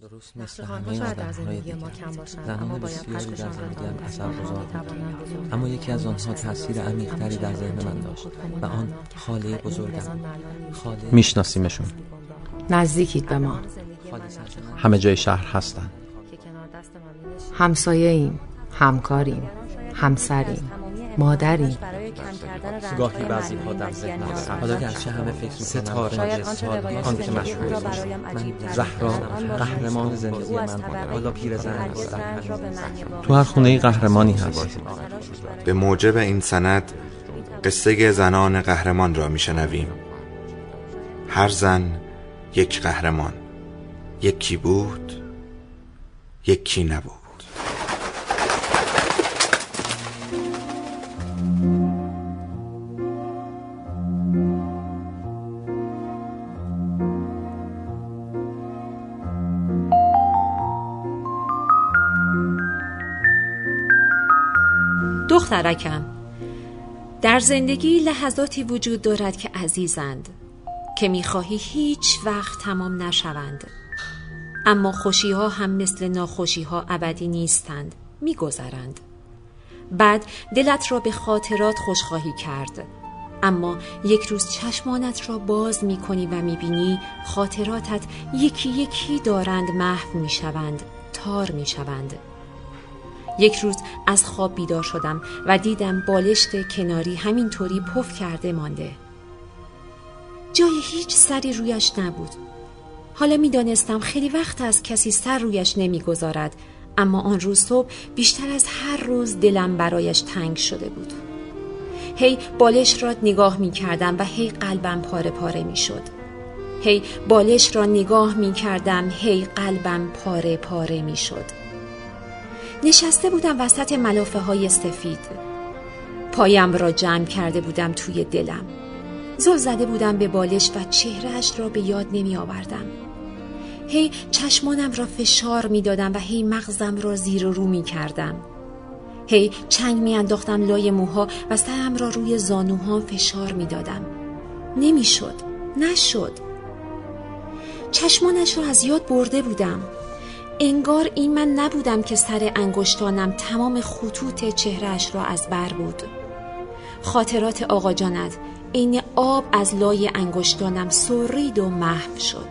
درست مثل همه آدمهای دیگر. زنان بسیاری در زندگیم اثر گذار اما یکی از آنها تاثیر عمیقتری در ذهن من داشت و آن خاله بزرگم. خاله میشناسیمشون نزدیکید به ما. همه جای شهر هستن. همسایه ایم همکاریم همسریم مادریم. گاهی بعضی ها در ذهن هست حالا گرچه همه فکر ستاره آن که مشهور من زهرا قهرمان زندگی من حالا پیرزن هستم تو هر خونه قهرمانی هست به موجب این سند قصه زنان قهرمان را میشنویم. هر زن یک قهرمان. یکی بود یکی نبود. دخترکم در زندگی لحظاتی وجود دارد که عزیزند که می‌خواهی هیچ وقت تمام نشوند. اما خوشی ها هم مثل ناخوشی ها ابدی نیستند میگذرند. بعد دلت را به خاطرات خوشخواهی کرد. اما یک روز چشمانت را باز می کنی و می بینی خاطراتت یکی یکی دارند محو می شوند تار می شوند یک روز از خواب بیدار شدم و دیدم بالشت کناری همینطوری پف کرده مانده. جای هیچ سری رویش نبود. حالا می‌دانستم خیلی وقت از کسی سر رویش نمی‌گذارد اما آن روز صبح بیشتر از هر روز دلم برایش تنگ شده بود. هی بالش را نگاه می کردم و هی قلبم پاره پاره می شد هی بالش را نگاه می کردم هی قلبم پاره پاره می شد نشسته بودم وسط ملافه های سفید. پایم را جمع کرده بودم توی دلم. زل زده بودم به بالش و چهرهش را به یاد نمی آوردم هی چشمانم را فشار می دادم و هی مغزم را زیر و رو می کردم هی چنگ می انداختم لای موها و سرم را روی زانوها فشار می دادم نمی شد نشد. چشمانش را از یاد برده بودم. انگار این من نبودم که سر انگشتانم تمام خطوط چهرش را از بر بود خاطرات آقا جانت عین آب از لای انگشتانم سرید و محو شد.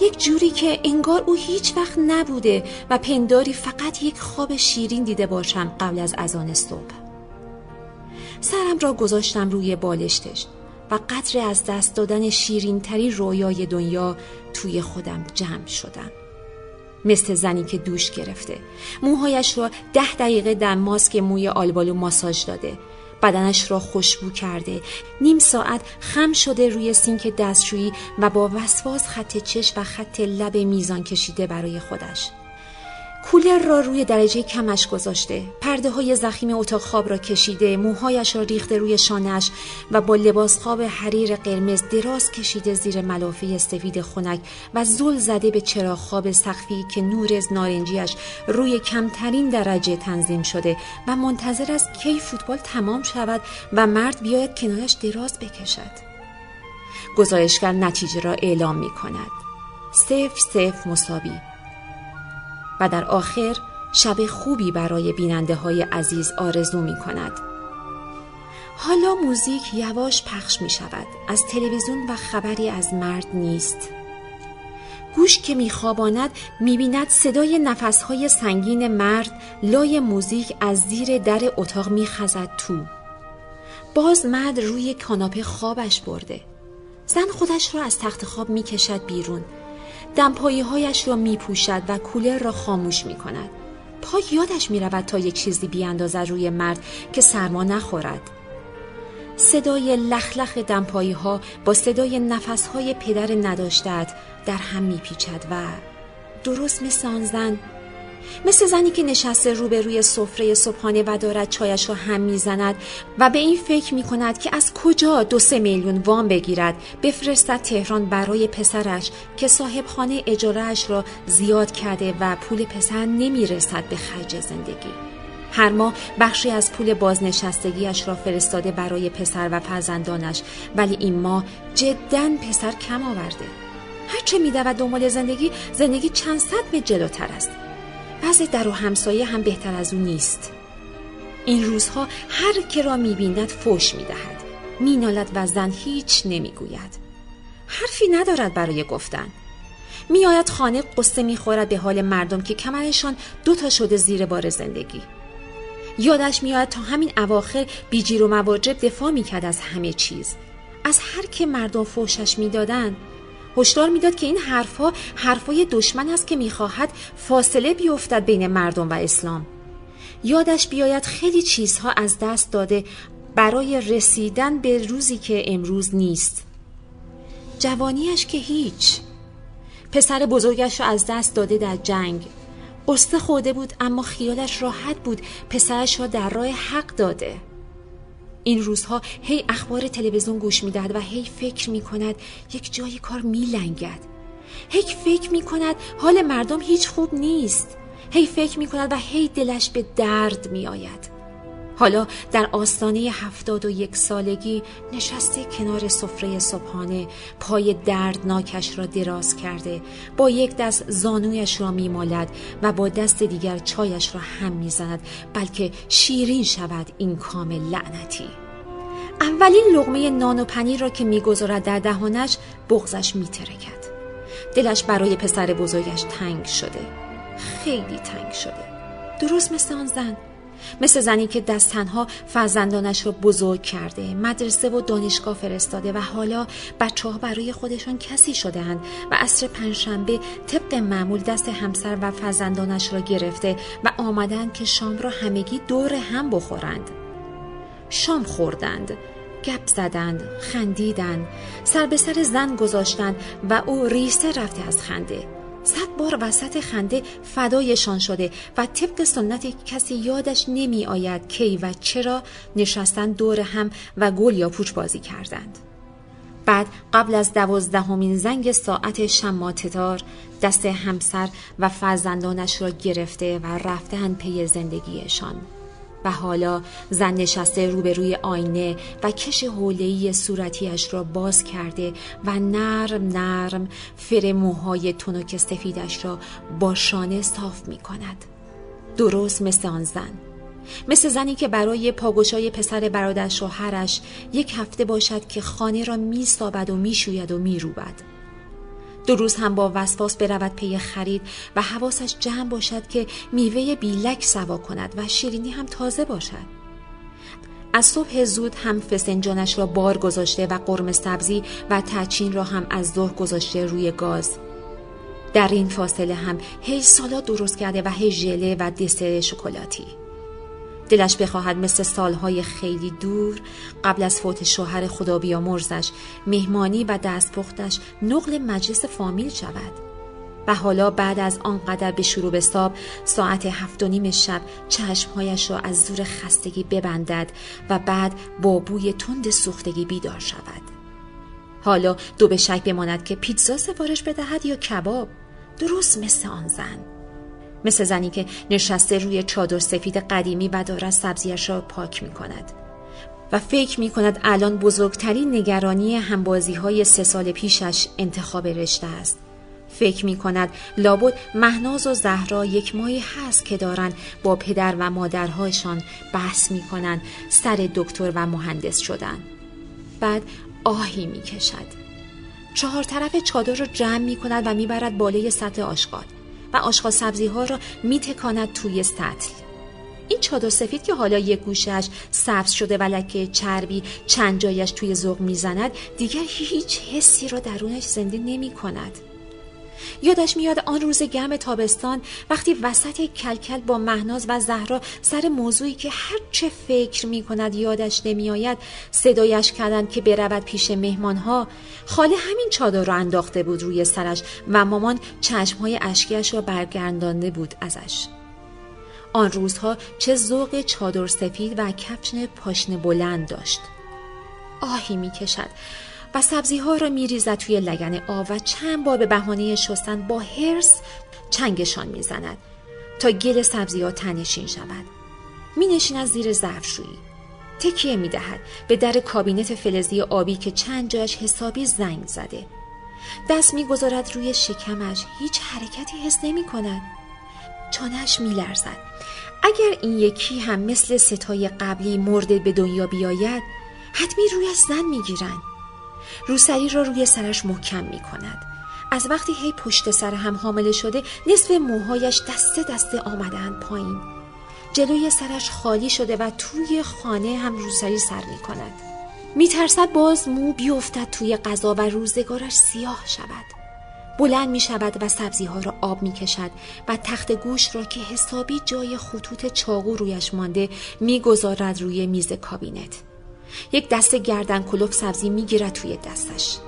یک جوری که انگار او هیچ وقت نبوده و پنداری فقط یک خواب شیرین دیده باشم قبل از اذان صبح. سرم را گذاشتم روی بالشتش و قدر از دست دادن شیرین تری رویای دنیا توی خودم جمع شدم. مثل زنی که دوش گرفته. موهایش را ده دقیقه در ماسک موی آلبالو ماساژ داده. بدنش را خوشبو کرده. نیم ساعت خم شده روی سینک دستشویی و با وسواس خط چش و خط لب میزان کشیده برای خودش. کولر را روی درجه کمش گذاشته. پرده های زخیم اتاق خواب را کشیده موهایش را ریخته روی شانش و با لباس خواب حریر قرمز دراز کشیده زیر ملافه سفید خنک و زل زده به چراغ خواب سخفی که نور نارنجیش روی کمترین درجه تنظیم شده و منتظر است کی فوتبال تمام شود و مرد بیاید کنارش دراز بکشد. گزارشگر نتیجه را اعلام می کند صفر صفر مساوی. و در آخر شب خوبی برای بیننده های عزیز آرزو می کند. حالا موزیک یواش پخش می شود. از تلویزیون و خبری از مرد نیست. گوش که میخواباند می‌بیند صدای نفسهای سنگین مرد لای موزیک از زیر در اتاق میخزد تو باز مرد روی کاناپه خوابش برده زن خودش را از تخت خواب می‌کشد بیرون دمپایی هایش را می پوشد و کولر را خاموش می کند. یادش می رود تا یک چیزی بیاندازد روی مرد که سرما نخورد. صدای لخلخ دمپایی ها با صدای نفس های پدر نداشتد در هم می پیچد و درست مثل آن زن مثل زنی که نشسته روبروی سفره صبحانه و دارد چایش را هم می‌زند و به این فکر می کند که از کجا دو سه میلیون وام بگیرد بفرستد تهران برای پسرش که صاحب خانه اجارهش را زیاد کرده و پول پسر نمی‌رسد به خرج زندگی. هر ماه بخشی از پول بازنشستگیش را فرستاده برای پسر و فرزندانش ولی این ماه جدا پسر کم آورده. هرچه میدود دنبال زندگی زندگی چند صد به جلوتر است. وضع در و همسایه هم بهتر از او نیست. این روزها هر که را می‌بیند فوش می‌دهد. مینالد و زن هیچ نمی‌گوید. حرفی ندارد برای گفتن. میآید خانه قصه می‌خورد به حال مردم که کمرشان دوتا شده زیر بار زندگی. یادش میآید تا همین اواخر بیجیر و مواجب دفاع می‌کرد از همه چیز. از هر که مردم فوشش می‌دادند هشدار می‌داد که این حرفها حرفای دشمن است که می‌خواهد فاصله بیفتد بین مردم و اسلام. یادش بیاید خیلی چیزها از دست داده برای رسیدن به روزی که امروز نیست. جوانیش که هیچ. پسر بزرگش را از دست داده در جنگ. قصه خوده بود اما خیالش راحت بود. پسرش را در راه حق داده. این روزها هی اخبار تلویزیون گوش می‌دهد و هی فکر می کند یک جایی کار می لنگد هی فکر می کند حال مردم هیچ خوب نیست. هی فکر می کند و هی دلش به درد می آید حالا در آستانه هفتاد و یک سالگی نشسته کنار سفره صبحانه پای دردناکش را دراز کرده با یک دست زانویش را میمالد و با دست دیگر چایش را هم می‌زند بلکه شیرین شود این کام لعنتی. اولین لغمه نان و پنیر را که می‌گذارد در دهانش بغزش میترکد. دلش برای پسر بزرگش تنگ شده. خیلی تنگ شده. درست مثل آن زن. مثل زنی که دست تنها فرزندانش را بزرگ کرده مدرسه و دانشگاه فرستاده و حالا بچه ها برای خودشان کسی شده هند و عصر پنجشنبه طبق معمول دست همسر و فرزندانش را گرفته و آمدند که شام را همگی دور هم بخورند. شام خوردند گپ زدند خندیدند سر به سر زن گذاشتند و او ریسته رفته از خنده. صد بار وسط خنده فدایشان شده و طبق سنت کسی یادش نمی آید کی و چرا نشستن دور هم و گل یا پوچ بازی کردند. بعد قبل از دوازدهمین زنگ ساعت شماتدار دست همسر و فرزندانش را گرفته و رفتهاند پی زندگیشان. حالا زن نشسته روبروی آینه و کش حولهی صورتیش را باز کرده و نرم نرم فر موهای تنک سفیدش را با شانه صاف می کند درست مثل آن زن مثل زنی که برای پاگوشای پسر برادر شوهرش یک هفته باشد که خانه را می سابد و می شوید و می روبد. دو روز هم با وسواس برود پی خرید و حواسش جمع باشد که میوه بیلک سوا کند و شیرینی هم تازه باشد. از صبح زود هم فسنجانش را بار گذاشته و قرم سبزی و تچین را هم از ظهر گذاشته روی گاز. در این فاصله هم هی سالاد درست کرده و هی ژله و دسر شکلاتی. دلش بخواهد مثل سالهای خیلی دور قبل از فوت شوهر خدا بیامرزش مهمانی و دستپختش نقل مجلس فامیل شود. و حالا بعد از آنقدر به شروع ساب ساعت هفت و نیم شب چشمهایش را از زور خستگی ببندد و بعد با بوی تند سوختگی بیدار شود. حالا دو به شک بماند که پیتزا سفارش بدهد یا کباب درست مثل آن زن. مثل زنی که نشسته روی چادر سفید قدیمی و دارد سبزیش را پاک می کند. و فکر می کند الان بزرگترین نگرانی همبازی های سه سال پیشش انتخاب رشته است. فکر می کند لابد مهناز و زهرا یک ماهی هست که دارند با پدر و مادرهایشان بحث می کنند سر دکتر و مهندس شدن. بعد آهی می کشد. چهار طرف چادر را جمع می کند و می برد بالای سطح آشغال. و آشغال سبزی ها را می تکاند توی سطل. این چادر سفید که حالا یک گوشش سبز شده و لکه چربی چند جایش توی ذوق می‌زند دیگر هیچ حسی را درونش زنده نمی کند یادش میاد آن روز گرم تابستان وقتی وسط کلکل با مهناز و زهرا سر موضوعی که هر چه فکر می کند یادش نمیآید صدایش کردند که برود پیش مهمانها. خاله همین چادر را انداخته بود روی سرش و مامان چشمهای اشکیش را برگردانده بود ازش. آن روزها چه ذوق چادر سفید و کفشن پاشنه بلند داشت. آهی می‌کشد. و سبزی ها را میریزد توی لگن آب و چند بار به بهانه شستن با هرس چنگشان می‌زند تا گل سبزی ها تنشین شود. می از زیر ظرفشویی. تکیه می دهد به در کابینت فلزی آبی که چند جایش حسابی زنگ زده. دست می‌گذارد روی شکمش. هیچ حرکتی حس نمی کند چانش میلرزد. اگر این یکی هم مثل ستای قبلی مرده به دنیا بیاید حتمی رویش زن می‌گیرند. روسری را روی سرش محکم می کند از وقتی هی پشت سر هم حامله شده نصف موهایش دسته دسته آمدن پایین. جلوی سرش خالی شده و توی خانه هم روسری سر می کند می ترسد باز مو بیفتد توی غذا و روزگارش سیاه شود. بلند می شود و سبزی ها را آب می کشد و تخت گوش را که حسابی جای خطوط چاقو رویش مانده می گذارد روی میز کابینت. یک دست گردن کلفت سبزی می‌گیرد توی دستش.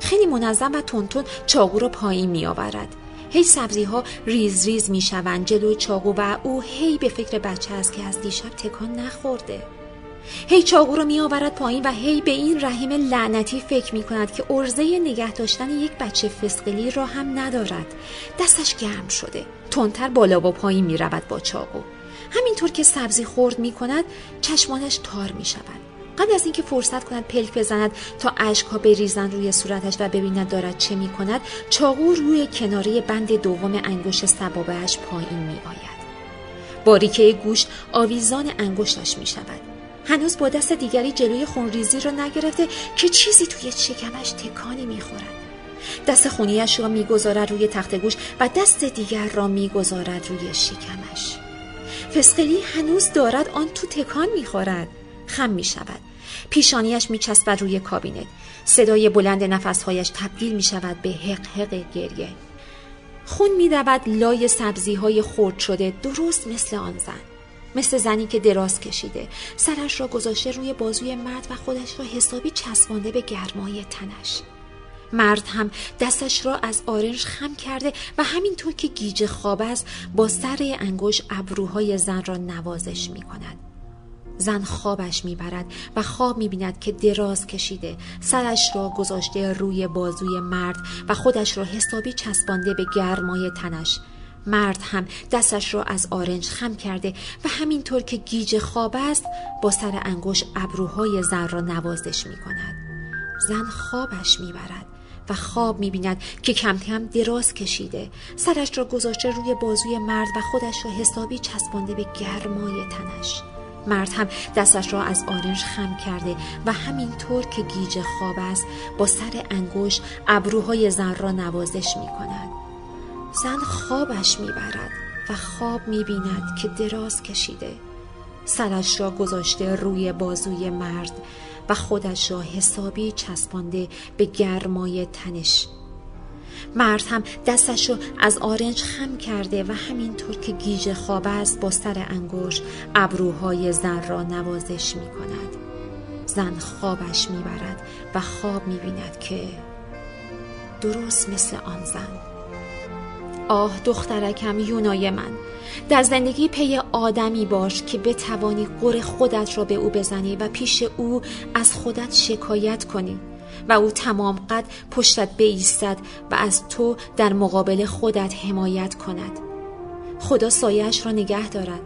خیلی منظم و تندتند چاقو رو پایین می آورد هی سبزی ها ریز ریز می شوند جلو چاقو و او هی به فکر بچه است که از دیشب تکان نخورده. هی چاقو رو می آورد پایین و هی به این رحیم لعنتی فکر می کند که عرضه نگه داشتن یک بچه فسقلی را هم ندارد. دستش گرم شده. تندتر بالا و پایین می رود با چاقو. همینطور که سبزی خورد می کند چشمانش تار می شود قبل از اینکه فرصت کند پلک بزند تا اشکها بریزند روی صورتش و ببیند دارد چه می کند چاقو روی کناره بند دوم انگشت سبابهش پایین می آید باریکه گوشت آویزان انگشتش می شود هنوز با دست دیگری جلوی خونریزی را نگرفته که چیزی توی شکمش تکانی می‌خورد. دست خونیش را می‌گذارد روی تخت گوش و دست دیگر را می‌گذارد روی شکمش. فسقلی هنوز دارد آن تو تکان می‌خورد. خم می شود. پیشانیش می چسبد روی کابینت صدای بلند نفسهایش تبدیل می شود به حق گریه. خون می دود لای سبزی های خورد شده درست مثل آن زن. مثل زنی که دراز کشیده. سرش را گذاشته روی بازوی مرد و خودش را حسابی چسبانده به گرمای تنش. مرد هم دستش را از آرنج خم کرده و همینطور که گیج خواب است با سر انگوش ابروهای زن را نوازش می کند. زن خوابش می‌برد و خواب می‌بیند که دراز کشیده سرش را گذاشته روی بازوی مرد و خودش را حسابی چسبانده به گرمای تنش. مرد هم دستش را از آرنج خم کرده و همینطور که گیج خواب است با سر انگوش ابروهای زن را نوازش می کند. زن خوابش می‌برد و خواب می‌بیند که کم کم دراز کشیده. سرش را گذاشته روی بازوی مرد و خودش را حسابی چسبانده به گرمای تنش. مرد هم دستش را از آرنج خم کرده و همینطور که گیج خواب است با سر انگوش ابروهای زن را نوازش می کند زن خوابش می برد و خواب می بیند که دراز کشیده. سرش را گذاشته روی بازوی مرد و خودش را حسابی چسبانده به گرمای تنش مرد هم دستش رو از آرنج خم کرده و همینطور که گیج خواب است با سر انگوش ابروهای زن را نوازش می کند زن خوابش می برد و خواب می بیند که درست مثل آن زن. آه دخترکم یونای من در زندگی پی آدمی باش که بتوانی قر خودت را به او بزنی و پیش او از خودت شکایت کنی. و او تمام قد پشتت بیستد و از تو در مقابل خودت حمایت کند. خدا سایش را نگه دارد.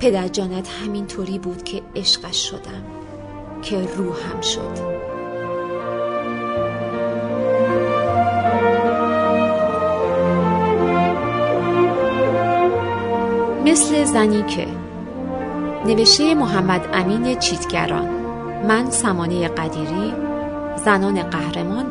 پدر جانت همین طوری بود که عشقش شدم که روحم شد. مثل زنی که نوشته محمد امین چیتگران من سمانه قدیری زنان قهرمان